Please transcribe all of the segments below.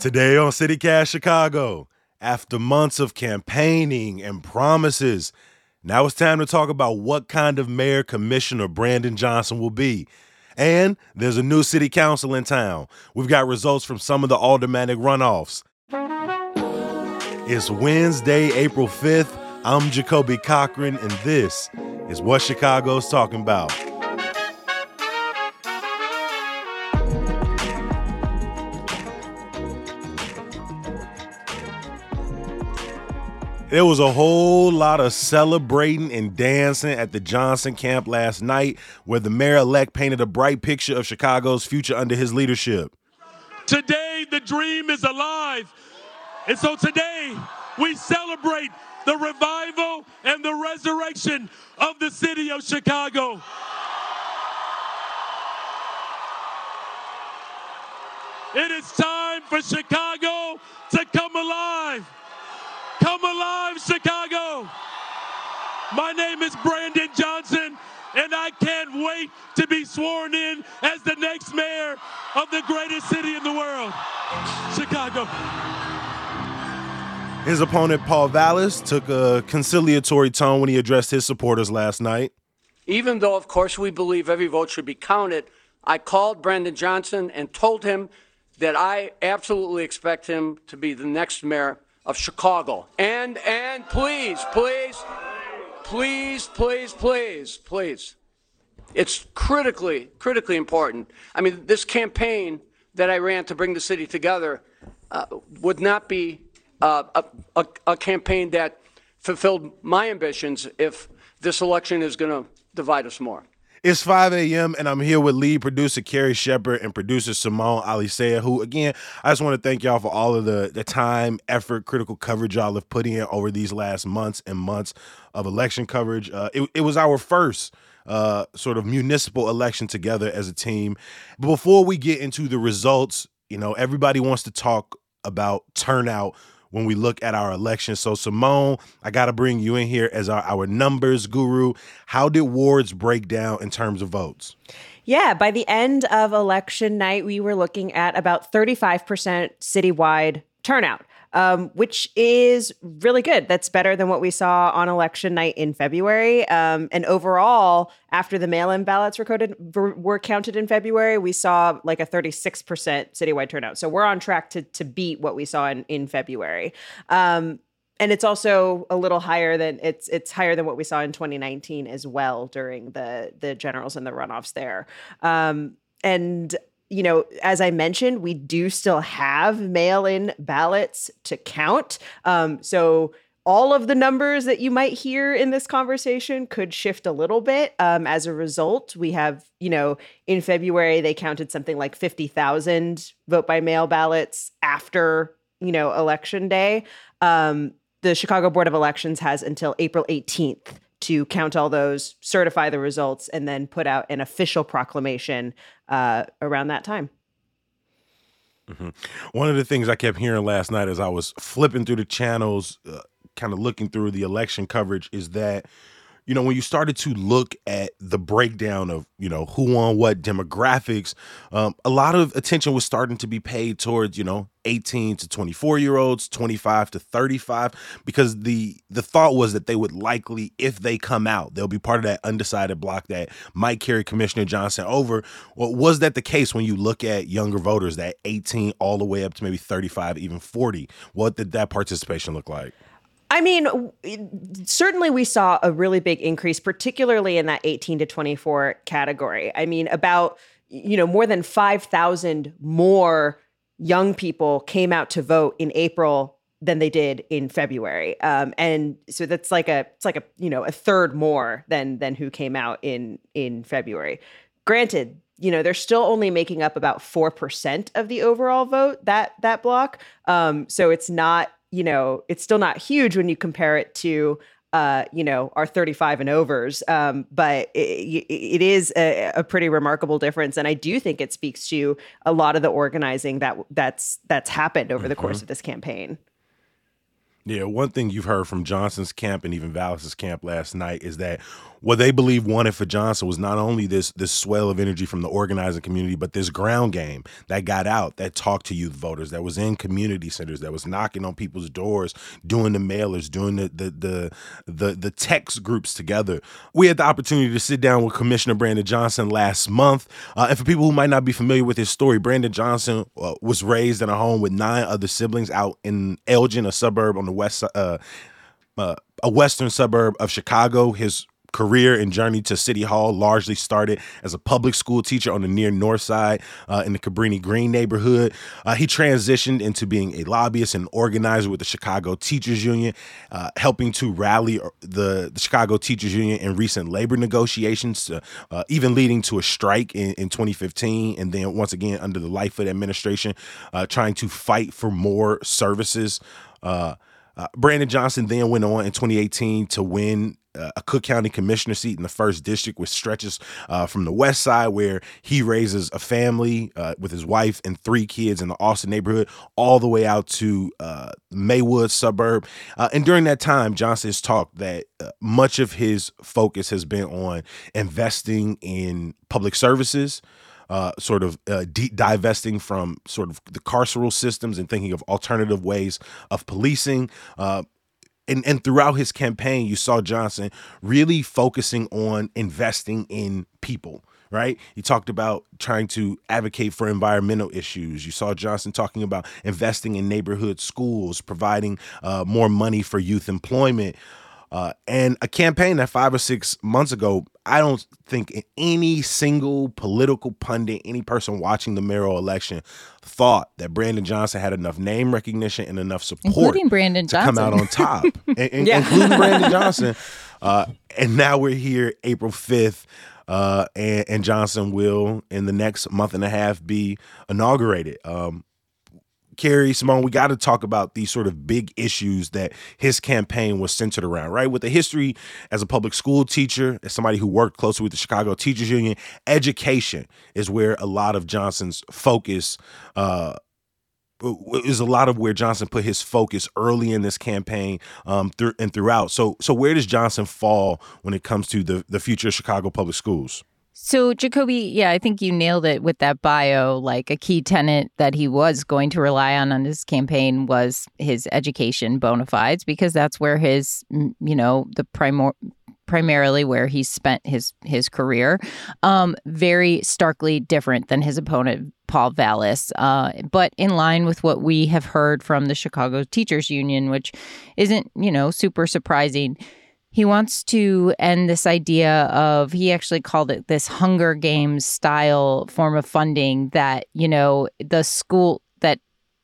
Today on CityCast Chicago, after months of campaigning and promises, now it's time to talk about what kind of mayor commissioner Brandon Johnson will be. And there's a new city council in town. We've got results from some of the aldermanic runoffs. It's Wednesday, April 5th. I'm Jacoby Cochran, and this is what Chicago's talking about. There was a whole lot of celebrating and dancing at the Johnson camp last night, where the mayor elect painted a bright picture of Chicago's future under his leadership. Today, the dream is alive. And so today, we celebrate the revival and the resurrection of the city of Chicago. It is time for Chicago to come alive. Come alive, Chicago. My name is Brandon Johnson, and I can't wait to be sworn in as the next mayor of the greatest city in the world, Chicago. His opponent, Paul Vallas, took a conciliatory tone when he addressed his supporters last night. Even though, of course, we believe every vote should be counted, I called Brandon Johnson and told him that I absolutely expect him to be the next mayor of Chicago. And and please, please, please, please, please, please. It's critically, critically important. I mean, this campaign that I ran to bring the city together uh, would not be uh, a, a, a campaign that fulfilled my ambitions if this election is going to divide us more. It's 5 a.m. and I'm here with lead producer Carrie Shepherd and producer Simone Alicea, who again, I just want to thank y'all for all of the the time, effort, critical coverage y'all have put in over these last months and months of election coverage. Uh, it, it was our first uh, sort of municipal election together as a team. But before we get into the results, you know, everybody wants to talk about turnout when we look at our election. So, Simone, I got to bring you in here as our, our numbers guru. How did wards break down in terms of votes? Yeah, by the end of election night, we were looking at about 35% citywide turnout um, which is really good. That's better than what we saw on election night in February. Um, and overall, after the mail-in ballots were, coded, were counted in February, we saw like a 36% citywide turnout. So we're on track to to beat what we saw in in February. Um, and it's also a little higher than it's it's higher than what we saw in 2019 as well during the the generals and the runoffs there. Um, and you know, as I mentioned, we do still have mail in ballots to count. Um, so all of the numbers that you might hear in this conversation could shift a little bit. Um, as a result, we have, you know, in February, they counted something like 50,000 vote by mail ballots after, you know, election day. Um, the Chicago Board of Elections has until April 18th to count all those, certify the results, and then put out an official proclamation uh, around that time. Mm-hmm. One of the things I kept hearing last night as I was flipping through the channels, uh, kind of looking through the election coverage, is that you know, when you started to look at the breakdown of, you know, who on what demographics, um, a lot of attention was starting to be paid towards, you know, 18 to 24 year olds, 25 to 35, because the the thought was that they would likely, if they come out, they'll be part of that undecided block that might carry Commissioner Johnson over. Well, was that the case when you look at younger voters, that 18 all the way up to maybe 35, even 40? What did that participation look like? I mean, certainly we saw a really big increase, particularly in that 18 to 24 category. I mean, about, you know, more than 5,000 more young people came out to vote in April than they did in February. Um, and so that's like a it's like a you know a third more than than who came out in in February. Granted, you know they're still only making up about four percent of the overall vote that that block. Um, so it's not you know it's still not huge when you compare it to uh, you know, our 35 and overs. Um, but it, it is a, a, pretty remarkable difference, and I do think it speaks to a lot of the organizing that that's that's happened over mm-hmm. the course mm-hmm. of this campaign. Yeah, one thing you've heard from Johnson's camp and even Vallas's camp last night is that what they believe wanted for Johnson was not only this this swell of energy from the organizing community, but this ground game that got out, that talked to youth voters, that was in community centers, that was knocking on people's doors, doing the mailers, doing the the the the, the text groups together. We had the opportunity to sit down with Commissioner Brandon Johnson last month, uh, and for people who might not be familiar with his story, Brandon Johnson uh, was raised in a home with nine other siblings out in Elgin, a suburb on the west uh, uh, a western suburb of Chicago. His career and journey to City Hall largely started as a public school teacher on the near north side uh, in the Cabrini Green neighborhood. Uh, he transitioned into being a lobbyist and organizer with the Chicago Teachers Union, uh, helping to rally uh, the, the, Chicago Teachers Union in recent labor negotiations, uh, even leading to a strike in, in, 2015. And then once again, under the Lightfoot administration, uh, trying to fight for more services. Brandon Johnson then went on in 2018 to win uh, a Cook County commissioner seat in the first district, which stretches uh, from the west side, where he raises a family uh, with his wife and three kids in the Austin neighborhood, all the way out to uh, Maywood suburb. Uh, and during that time, Johnson has talked that uh, much of his focus has been on investing in public services. Uh, sort of uh, de- divesting from sort of the carceral systems and thinking of alternative ways of policing. Uh, and and throughout his campaign, you saw Johnson really focusing on investing in people right? He talked about trying to advocate for environmental issues. You saw Johnson talking about investing in neighborhood schools, providing uh, more money for youth employment. Uh, and a campaign that five or six months ago, I don't think any single political pundit, any person watching the mayoral election, thought that Brandon Johnson had enough name recognition and enough support, including Brandon to come out on top, yeah. including Brandon Johnson. Uh, and now we're here, April fifth. Uh, and, and, Johnson will, in the next month and a half, be inaugurated. Um, Carrie, Simone, we got to talk about these sort of big issues that his campaign was centered around, right? With the history as a public school teacher, as somebody who worked closely with the Chicago Teachers Union, education is where a lot of Johnson's focus uh, is a lot of where Johnson put his focus early in this campaign um, through and throughout. So, so where does Johnson fall when it comes to the the future of Chicago public schools? So, Jacoby, yeah, I think you nailed it with that bio. Like a key tenet that he was going to rely on on his campaign was his education bona fides, because that's where his, you know, the primor- primarily where he spent his his career. Um, very starkly different than his opponent Paul Vallas, uh, but in line with what we have heard from the Chicago Teachers Union, which isn't you know super surprising. He wants to end this idea of, he actually called it this Hunger Games style form of funding that, you know, the school, that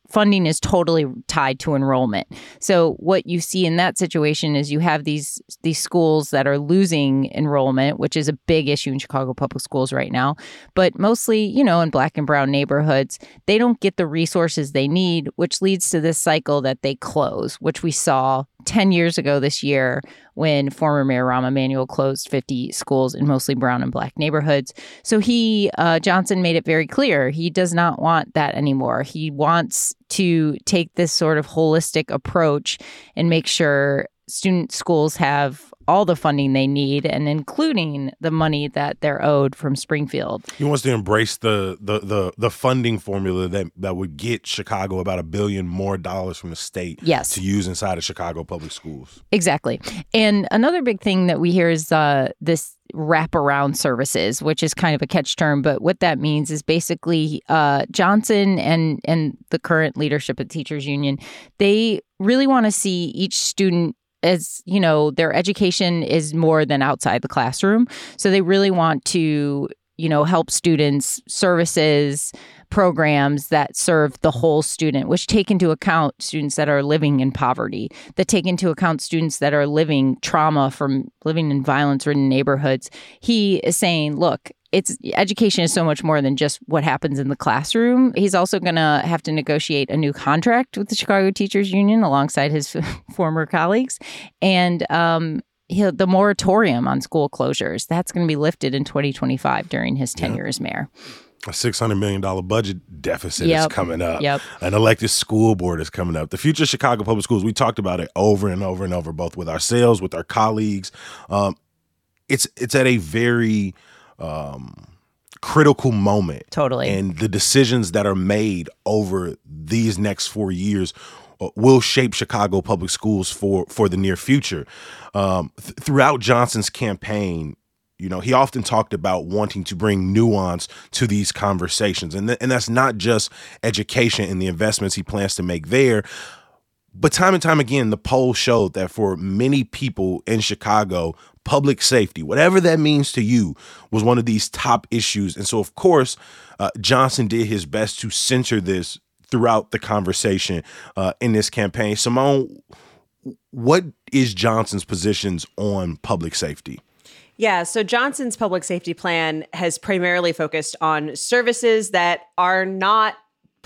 funding is totally tied to enrollment. So what you see in that situation is you have these these schools that are losing enrollment, which is a big issue in Chicago public schools right now, but mostly, you know, in black and brown neighborhoods, they don't get the resources they need, which leads to this cycle that they close, which we saw 10 years ago this year when former Mayor Rahm Emanuel closed 50 schools in mostly brown and black neighborhoods. So he, uh, Johnson, made it very clear he does not want that anymore. He wants to take this sort of holistic approach and make sure student schools have all the funding they need and including the money that they're owed from Springfield. He wants to embrace the the the, the funding formula that, that would get Chicago about a billion more dollars from the state yes. to use inside of Chicago public schools. Exactly. And another big thing that we hear is uh, this wraparound services, which is kind of a catch term, but what that means is basically uh, Johnson and and the current leadership at Teachers Union, they really want to see each student as you know their education is more than outside the classroom so they really want to you know, help students, services, programs that serve the whole student, which take into account students that are living in poverty, that take into account students that are living trauma from living in violence ridden neighborhoods. He is saying, look, it's education is so much more than just what happens in the classroom. He's also going to have to negotiate a new contract with the Chicago Teachers Union alongside his former colleagues, and um, the moratorium on school closures that's going to be lifted in 2025 during his tenure yeah. as mayor a six hundred million dollar budget deficit yep. is coming up. Yep. An elected school board is coming up. The future of Chicago public schools. We talked about it over and over and over, both with ourselves, with our colleagues. Um, it's it's at a very um, critical moment. Totally. And the decisions that are made over these next four years uh, will shape Chicago public schools for for the near future. Um, th- throughout Johnson's campaign, you know, he often talked about wanting to bring nuance to these conversations. And, th- and that's not just education and the investments he plans to make there. But time and time again, the poll showed that for many people in Chicago, public safety, whatever that means to you, was one of these top issues. And so, of course, uh, Johnson did his best to center this throughout the conversation uh, in this campaign. Simone, what is Johnson's positions on public safety? Yeah, so Johnson's public safety plan has primarily focused on services that are not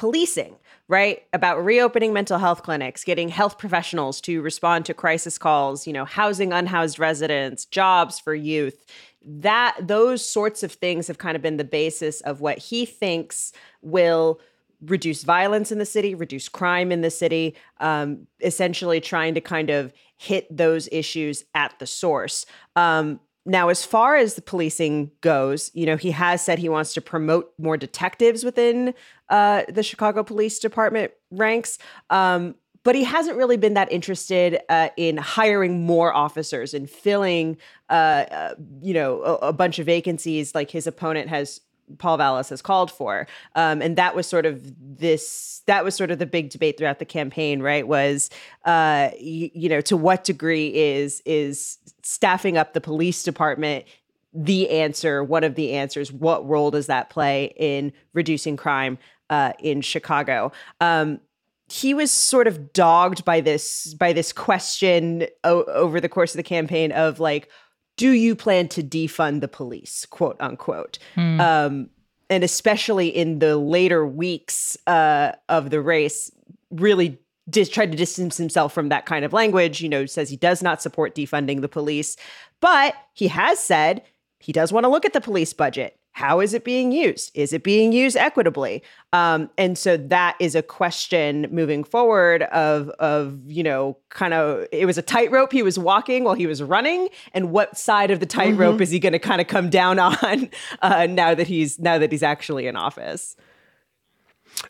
policing, right? About reopening mental health clinics, getting health professionals to respond to crisis calls, you know, housing unhoused residents, jobs for youth. That those sorts of things have kind of been the basis of what he thinks will reduce violence in the city, reduce crime in the city, um, essentially trying to kind of hit those issues at the source. Um, now, as far as the policing goes, you know, he has said he wants to promote more detectives within uh, the Chicago Police Department ranks. Um, but he hasn't really been that interested uh, in hiring more officers and filling, uh, uh you know, a, a, bunch of vacancies like his opponent has Paul Vallas has called for. Um, and that was sort of this, that was sort of the big debate throughout the campaign, right? Was, uh, you, you know, to what degree is, is staffing up the police department the answer, one of the answers? What role does that play in reducing crime uh, in Chicago? Um, he was sort of dogged by this by this question o- over the course of the campaign of like do you plan to defund the police, quote unquote? Mm. Um, and especially in the later weeks uh, of the race, really dis- tried to distance himself from that kind of language. You know, says he does not support defunding the police, but he has said he does want to look at the police budget. How is it being used? Is it being used equitably? Um, and so that is a question moving forward of of you know kind of it was a tightrope he was walking while he was running, and what side of the tightrope mm-hmm. is he going to kind of come down on uh, now that he's now that he's actually in office?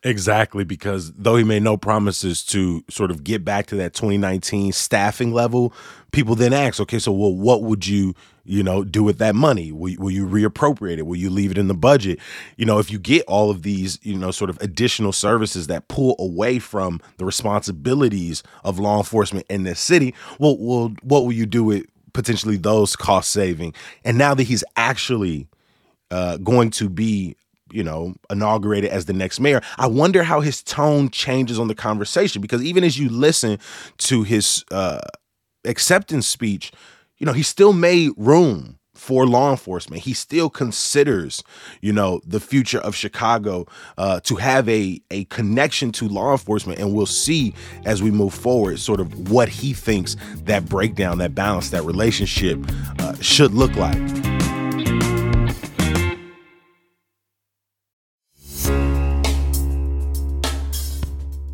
Exactly, because though he made no promises to sort of get back to that 2019 staffing level, people then ask, okay, so well, what would you, you know, do with that money? Will, will you reappropriate it? Will you leave it in the budget? You know, if you get all of these, you know, sort of additional services that pull away from the responsibilities of law enforcement in this city, well, well what will you do with potentially those cost saving? And now that he's actually uh, going to be you know, inaugurated as the next mayor. I wonder how his tone changes on the conversation because even as you listen to his uh, acceptance speech, you know, he still made room for law enforcement. He still considers, you know, the future of Chicago uh, to have a a connection to law enforcement, and we'll see as we move forward, sort of what he thinks that breakdown, that balance, that relationship uh, should look like.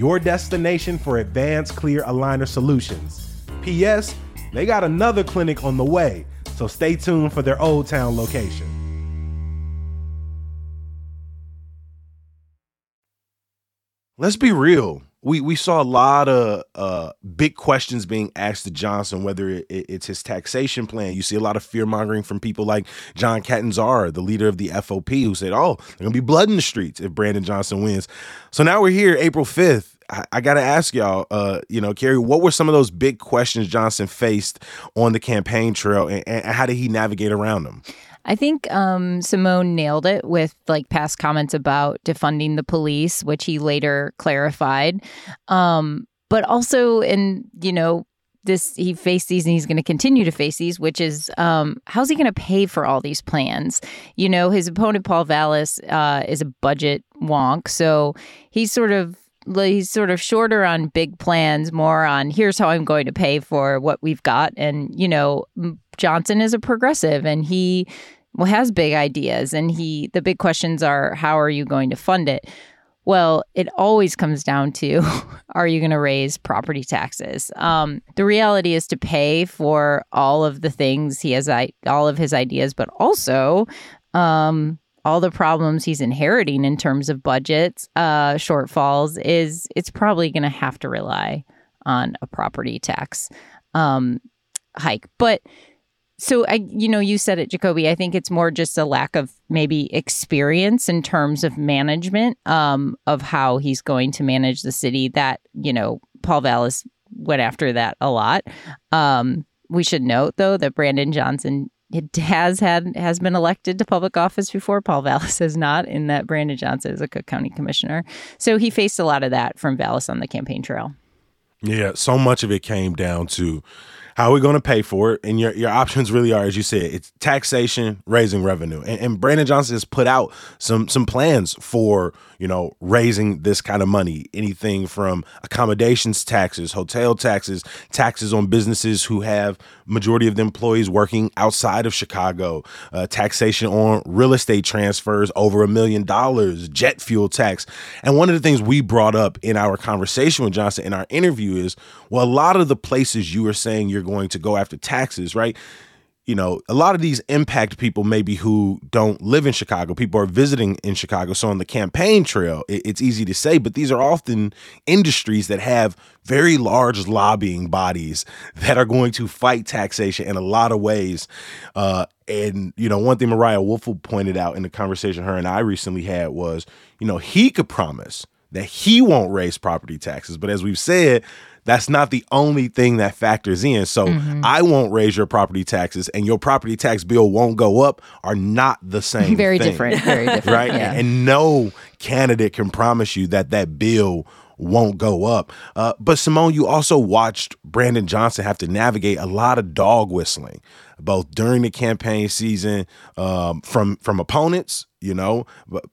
your destination for advanced clear aligner solutions. P.S. They got another clinic on the way, so stay tuned for their Old Town location. Let's be real we we saw a lot of uh, big questions being asked to Johnson, whether it, it's his taxation plan. You see a lot of fear mongering from people like John Catanzara, the leader of the FOP, who said, "Oh, there's gonna be blood in the streets if Brandon Johnson wins." So now we're here, April fifth. I, I got to ask y'all, uh, you know, Carrie, what were some of those big questions Johnson faced on the campaign trail, and, and how did he navigate around them? I think um, Simone nailed it with like past comments about defunding the police, which he later clarified. Um, but also, in you know, this he faced these and he's going to continue to face these, which is um, how's he going to pay for all these plans? You know, his opponent Paul Vallas uh, is a budget wonk, so he's sort of he's sort of shorter on big plans, more on here's how I'm going to pay for what we've got. And, you know, Johnson is a progressive and he well has big ideas and he the big questions are how are you going to fund it? Well, it always comes down to are you going to raise property taxes? Um, the reality is to pay for all of the things he has, all of his ideas, but also um, all the problems he's inheriting in terms of budgets uh, shortfalls is it's probably going to have to rely on a property tax um, hike. But so i you know you said it jacoby i think it's more just a lack of maybe experience in terms of management um, of how he's going to manage the city that you know paul vallas went after that a lot. Um, we should note though that brandon johnson it has had has been elected to public office before. Paul Vallas has not, in that Brandon Johnson is a Cook County commissioner. So he faced a lot of that from Vallas on the campaign trail. Yeah, so much of it came down to how are we going to pay for it? And your, your options really are, as you said, it's taxation, raising revenue. And, and Brandon Johnson has put out some some plans for you know raising this kind of money. Anything from accommodations taxes, hotel taxes, taxes on businesses who have majority of the employees working outside of Chicago, uh, taxation on real estate transfers over a million dollars, jet fuel tax. And one of the things we brought up in our conversation with Johnson in our interview is, well, a lot of the places you were saying you're going to go after taxes, right? You know, a lot of these impact people maybe who don't live in Chicago. People are visiting in Chicago. So on the campaign trail, it's easy to say, but these are often industries that have very large lobbying bodies that are going to fight taxation in a lot of ways. Uh, and, you know, one thing Mariah Woelfel pointed out in the conversation her and I recently had was, you know, he could promise that he won't raise property taxes. But as we've said, that's not the only thing that factors in. So mm-hmm. I won't raise your property taxes and your property tax bill won't go up are not the same. Very thing, different. Very different. Right. Yeah. And no candidate can promise you that that bill won't go up. Uh, but Simone, you also watched Brandon Johnson have to navigate a lot of dog whistling, both during the campaign season um, from from opponents, you know, but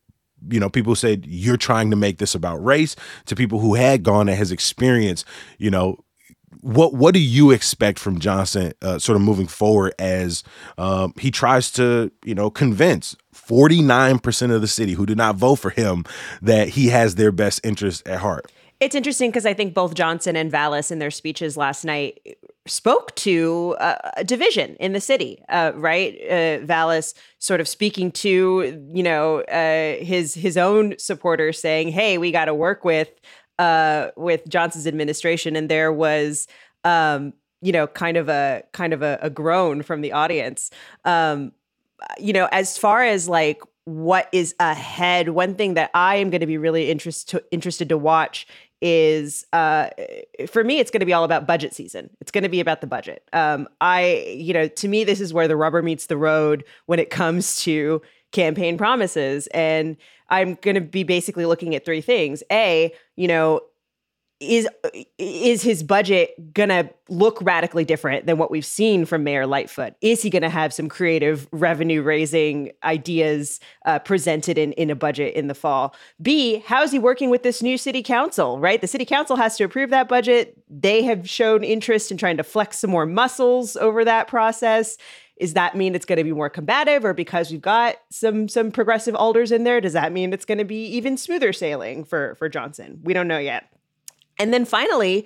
you know, people said you're trying to make this about race to people who had gone and has experienced, you know, what what do you expect from Johnson uh, sort of moving forward as um, he tries to you know convince 49% of the city who did not vote for him that he has their best interest at heart? It's interesting because I think both Johnson and Vallas in their speeches last night spoke to uh, a division in the city, uh, right? Uh, Vallas sort of speaking to you know uh, his his own supporters, saying, "Hey, we got to work with uh, with Johnson's administration," and there was. Um, you know, kind of a kind of a, a groan from the audience. Um, you know, as far as like what is ahead, one thing that I am going to be really interest to, interested to watch is uh, for me it's going to be all about budget season. It's going to be about the budget. Um, i you know to me this is where the rubber meets the road when it comes to campaign promises and i'm going to be basically looking at three things. A you know is is his budget going to look radically different than what we've seen from Mayor Lightfoot? Is he going to have some creative revenue raising ideas uh, presented in in a budget in the fall? B, how is he working with this new city council? Right, the city council has to approve that budget. They have shown interest in trying to flex some more muscles over that process. Is that mean it's going to be more combative, or because we've got some some progressive alders in there, does that mean it's going to be even smoother sailing for for Johnson? We don't know yet. And then finally,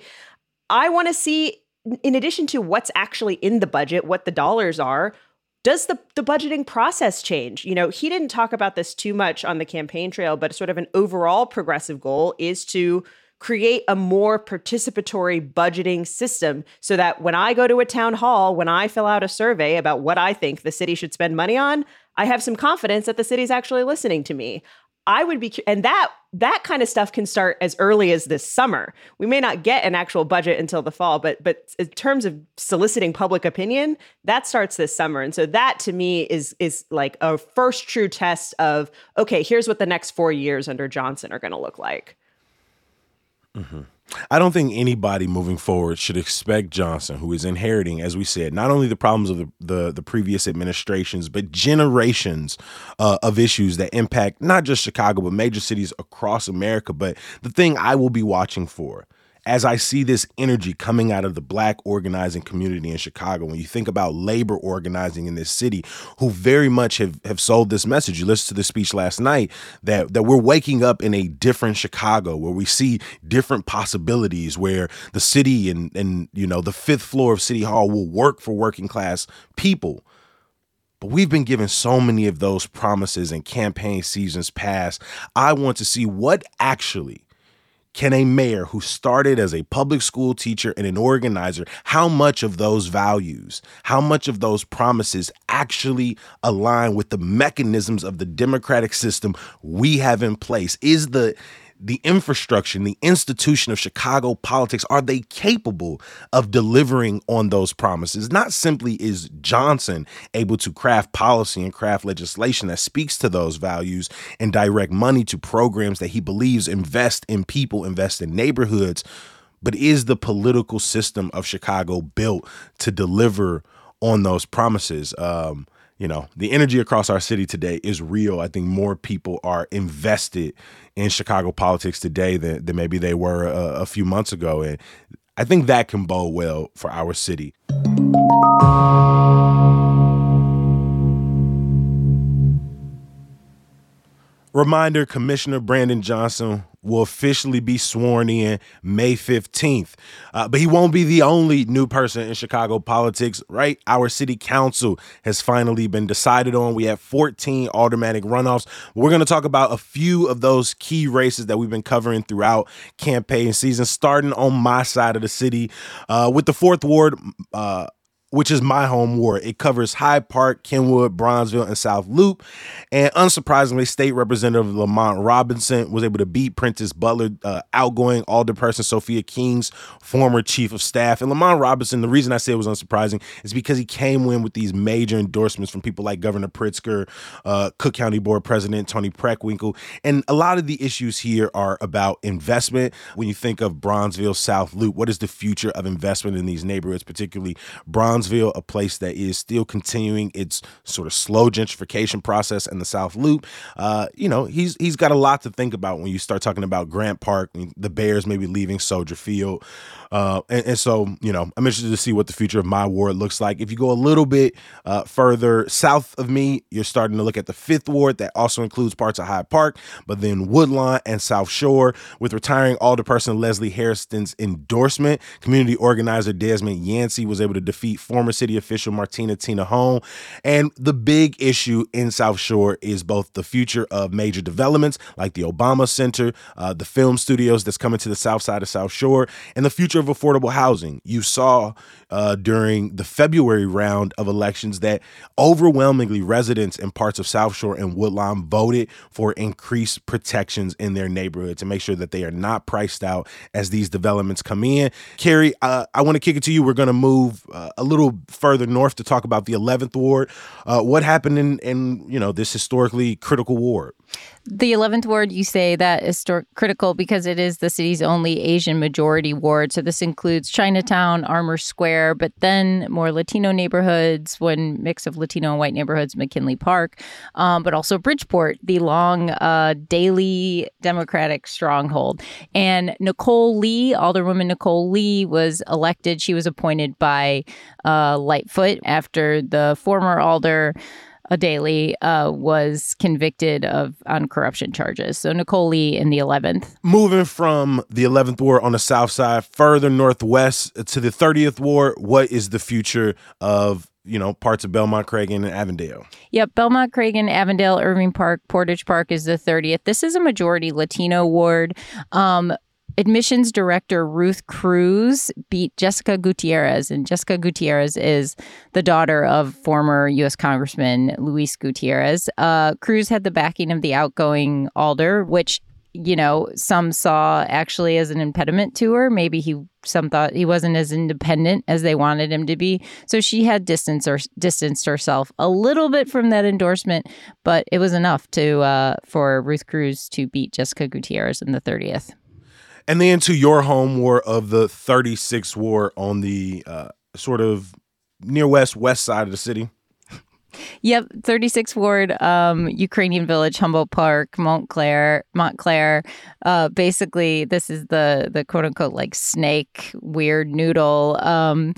I want to see, in addition to what's actually in the budget, what the dollars are, does the, the budgeting process change? You know, he didn't talk about this too much on the campaign trail, but sort of an overall progressive goal is to create a more participatory budgeting system so that when I go to a town hall, when I fill out a survey about what I think the city should spend money on, I have some confidence that the city's actually listening to me. I would be, and that that kind of stuff can start as early as this summer. We may not get an actual budget until the fall, but but in terms of soliciting public opinion, that starts this summer. And so that to me is is like a first true test of okay, here's what the next four years under Johnson are going to look like. Mm-hmm. I don't think anybody moving forward should expect Johnson, who is inheriting, as we said, not only the problems of the the, the previous administrations, but generations uh, of issues that impact not just Chicago, but major cities across America. But the thing I will be watching for as I see this energy coming out of the black organizing community in Chicago, when you think about labor organizing in this city, who very much have, have sold this message. You listened to the speech last night that, that we're waking up in a different Chicago where we see different possibilities, where the city and, and you know, the fifth floor of City Hall will work for working class people. But we've been given so many of those promises in campaign seasons past. I want to see what actually can a mayor who started as a public school teacher and an organizer, how much of those values, how much of those promises actually align with the mechanisms of the democratic system we have in place? Is the the infrastructure and the institution of Chicago politics, are they capable of delivering on those promises? Not simply is Johnson able to craft policy and craft legislation that speaks to those values and direct money to programs that he believes invest in people, invest in neighborhoods, but is the political system of Chicago built to deliver on those promises? Um, you know, the energy across our city today is real. I think more people are invested in Chicago politics today than, than maybe they were a, a few months ago. And I think that can bode well for our city. Reminder Commissioner Brandon Johnson will officially be sworn in May 15th. Uh, but he won't be the only new person in Chicago politics, right? Our city council has finally been decided on. We have 14 aldermanic runoffs. We're going to talk about a few of those key races that we've been covering throughout campaign season, starting on my side of the city uh, with the fourth ward. Uh, which is my home ward. It covers Hyde Park, Kenwood, Bronzeville, and South Loop. And unsurprisingly, State Representative Lamont Robinson was able to beat Prentice Butler, uh, outgoing alderperson Sophia King's former chief of staff. And Lamont Robinson, the reason I say it was unsurprising is because he came in with these major endorsements from people like Governor Pritzker, uh, Cook County Board President Toni Preckwinkle. And a lot of the issues here are about investment. When you think of Bronzeville, South Loop, what is the future of investment in these neighborhoods, particularly Bronzeville? Bronzeville, a place that is still continuing its sort of slow gentrification process in the South Loop. Uh, you know, he's he's got a lot to think about when you start talking about Grant Park, the Bears maybe leaving Soldier Field. Uh, and, and, so, you know, I'm interested to see what the future of my ward looks like. If you go a little bit uh, further south of me, you're starting to look at the fifth ward that also includes parts of Hyde Park, but then Woodlawn and South Shore. With retiring alderperson Leslie Hairston's endorsement, community organizer Desmond Yancy was able to defeat former city official Martina Tina Hone. And the big issue in South Shore is both the future of major developments like the Obama Center, uh, the film studios that's coming to the south side of South Shore, and the future of affordable housing. You saw uh, during the February round of elections that overwhelmingly residents in parts of South Shore and Woodlawn voted for increased protections in their neighborhood to make sure that they are not priced out as these developments come in. Carrie, uh, I want to kick it to you. We're going to move uh, a little further north to talk about the 11th ward. Uh, what happened in, in you know this historically critical ward? The 11th ward, you say that is critical because it is the city's only Asian majority ward. So this includes Chinatown, Armour Square, but then more Latino neighborhoods, one mix of Latino and white neighborhoods, McKinley Park, um, but also Bridgeport, the long uh, Daley Democratic stronghold. And Nicole Lee, Alderwoman Nicole Lee, was elected. She was appointed by uh, Lightfoot after the former alder. Daley uh, was convicted of on corruption charges. So Nicole Lee in the 11th. Moving from the 11th ward on the south side further northwest to the 30th ward, what is the future of you know parts of Belmont, Cragin, and Avondale? Yep, Belmont, Cragin, Avondale, Irving Park, Portage Park is the 30th. This is a majority Latino ward. Um, admissions director Ruth Cruz beat Jessica Gutierrez, and Jessica Gutierrez is the daughter of former U.S. Congressman Luis Gutierrez. Uh, Cruz had the backing of the outgoing Alder, which you know some saw actually as an impediment to her. Maybe he some thought he wasn't as independent as they wanted him to be. So she had distanced or distanced herself a little bit from that endorsement, but it was enough to uh, for Ruth Cruz to beat Jessica Gutierrez in the 30th and then to your home war of the 36th war on the uh, sort of near west west side of the city. Yep, 36th Ward, um, Ukrainian Village, Humboldt Park, Montclare, Montclare. Uh, basically, this is the the quote unquote like snake weird noodle. Um,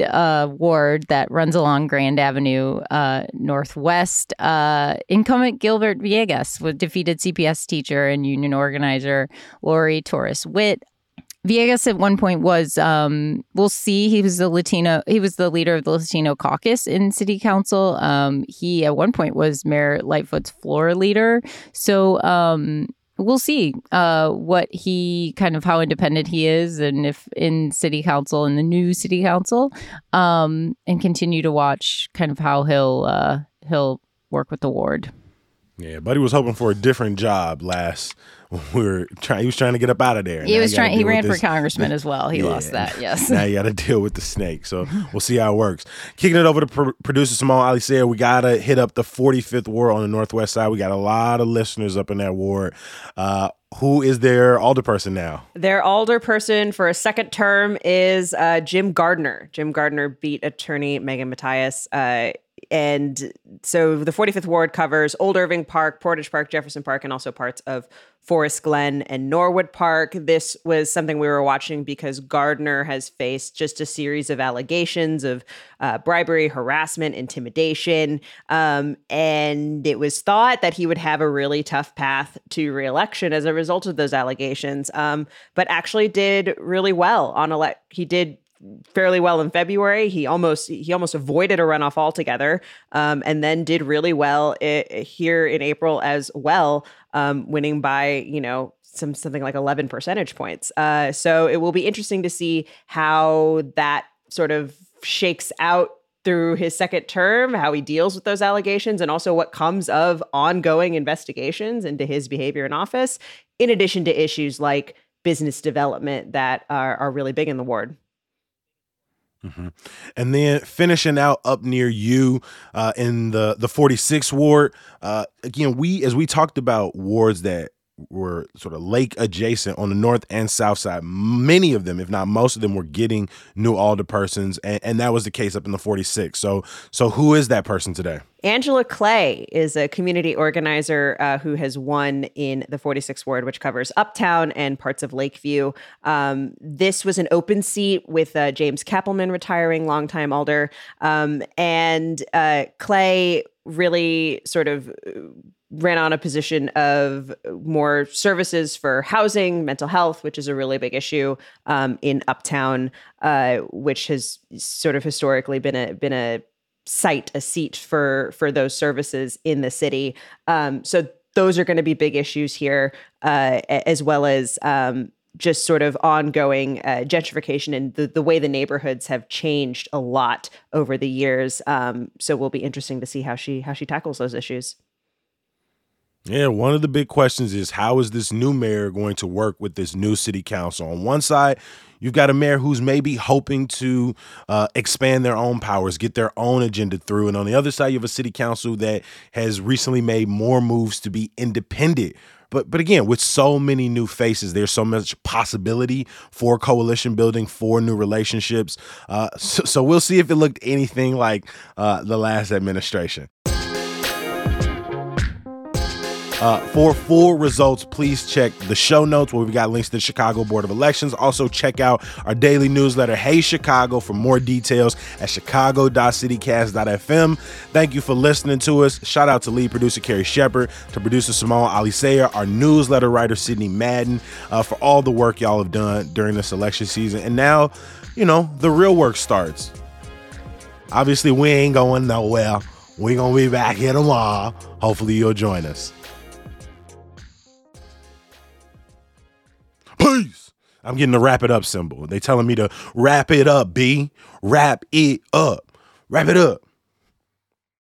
uh, ward that runs along Grand Avenue uh, Northwest. Uh, incumbent Gilbert Villegas was defeated CPS teacher and union organizer Lori Torres Whitt. Villegas at one point was, um, we'll see, he was the Latino, he was the leader of the Latino caucus in city council. Um, he at one point was Mayor Lightfoot's floor leader. So, um, we'll see uh, what he kind of how independent he is and if in city council in the new city council um, and continue to watch kind of how he'll uh, he'll work with the ward. Yeah buddy was hoping for a different job last we were trying. He was trying to get up out of there. He was trying. He ran for congressman as well. He yeah. lost that. Yes. now you got to deal with the snake. So we'll see how it works. Kicking it over to pr- producer Simone Alicea we gotta hit up the 45th ward on the northwest side. We got a lot of listeners up in that ward. Uh, who is their alderperson now? Their alderperson for a second term is uh, Jim Gardiner. Jim Gardiner beat attorney Megan Mathias. Uh, and so the 45th ward covers Old Irving Park, Portage Park, Jefferson Park, and also parts of Forest Glen and Norwood Park. This was something we were watching because Gardiner has faced just a series of allegations of uh, bribery, harassment, intimidation. Um, and it was thought that he would have a really tough path to reelection as a result of those allegations, um, but actually did really well on elect. He did fairly well in February. He almost he almost avoided a runoff altogether, um, and then did really well I- here in April as well, um, winning by you know some something like eleven percentage points. Uh, so it will be interesting to see how that sort of shakes out through his second term, how he deals with those allegations, and also what comes of ongoing investigations into his behavior in office, in addition to issues like business development that are, are really big in the ward. Mm-hmm. And then finishing out up near you uh, in the the 46th ward. Uh, again, we as we talked about wards that were sort of lake adjacent on the north and south side. Many of them, if not most of them, were getting new alderpersons, and, and that was the case up in the 46. So, so who is that person today? Angela Clay is a community organizer uh, who has won in the 46th ward, which covers Uptown and parts of Lakeview. Um, this was an open seat with uh, James Cappleman retiring, longtime alder, um, and uh, Clay really sort of ran on a position of more services for housing, mental health, which is a really big issue um, in Uptown, uh, which has sort of historically been a been a site, a seat for for those services in the city. Um, so those are going to be big issues here, uh, as well as um, just sort of ongoing uh, gentrification and the, the way the neighborhoods have changed a lot over the years. Um, so will be interesting to see how she how she tackles those issues. Yeah, one of the big questions is how is this new mayor going to work with this new city council? On one side, You've got a mayor who's maybe hoping to uh, expand their own powers, get their own agenda through. And on the other side, you have a city council that has recently made more moves to be independent but but again, with so many new faces, there's so much possibility for coalition building, for new relationships. Uh, so, so, we'll see if it looked anything like uh, the last administration. Uh, for full results, please check the show notes where we've got links to the Chicago Board of Elections. Also, check out our daily newsletter, Hey Chicago, for more details at chicago.citycast.fm. Thank you for listening to us. Shout out to lead producer Carrie Shepherd, to producer Simone Alicea, our newsletter writer Sydney Madden, uh, for all the work y'all have done during this election season. And now, you know, the real work starts. Obviously, we ain't going nowhere. We're going to be back here tomorrow. Hopefully, you'll join us. I'm getting the wrap it up symbol. They telling me to wrap it up, B. Wrap it up. Wrap it up.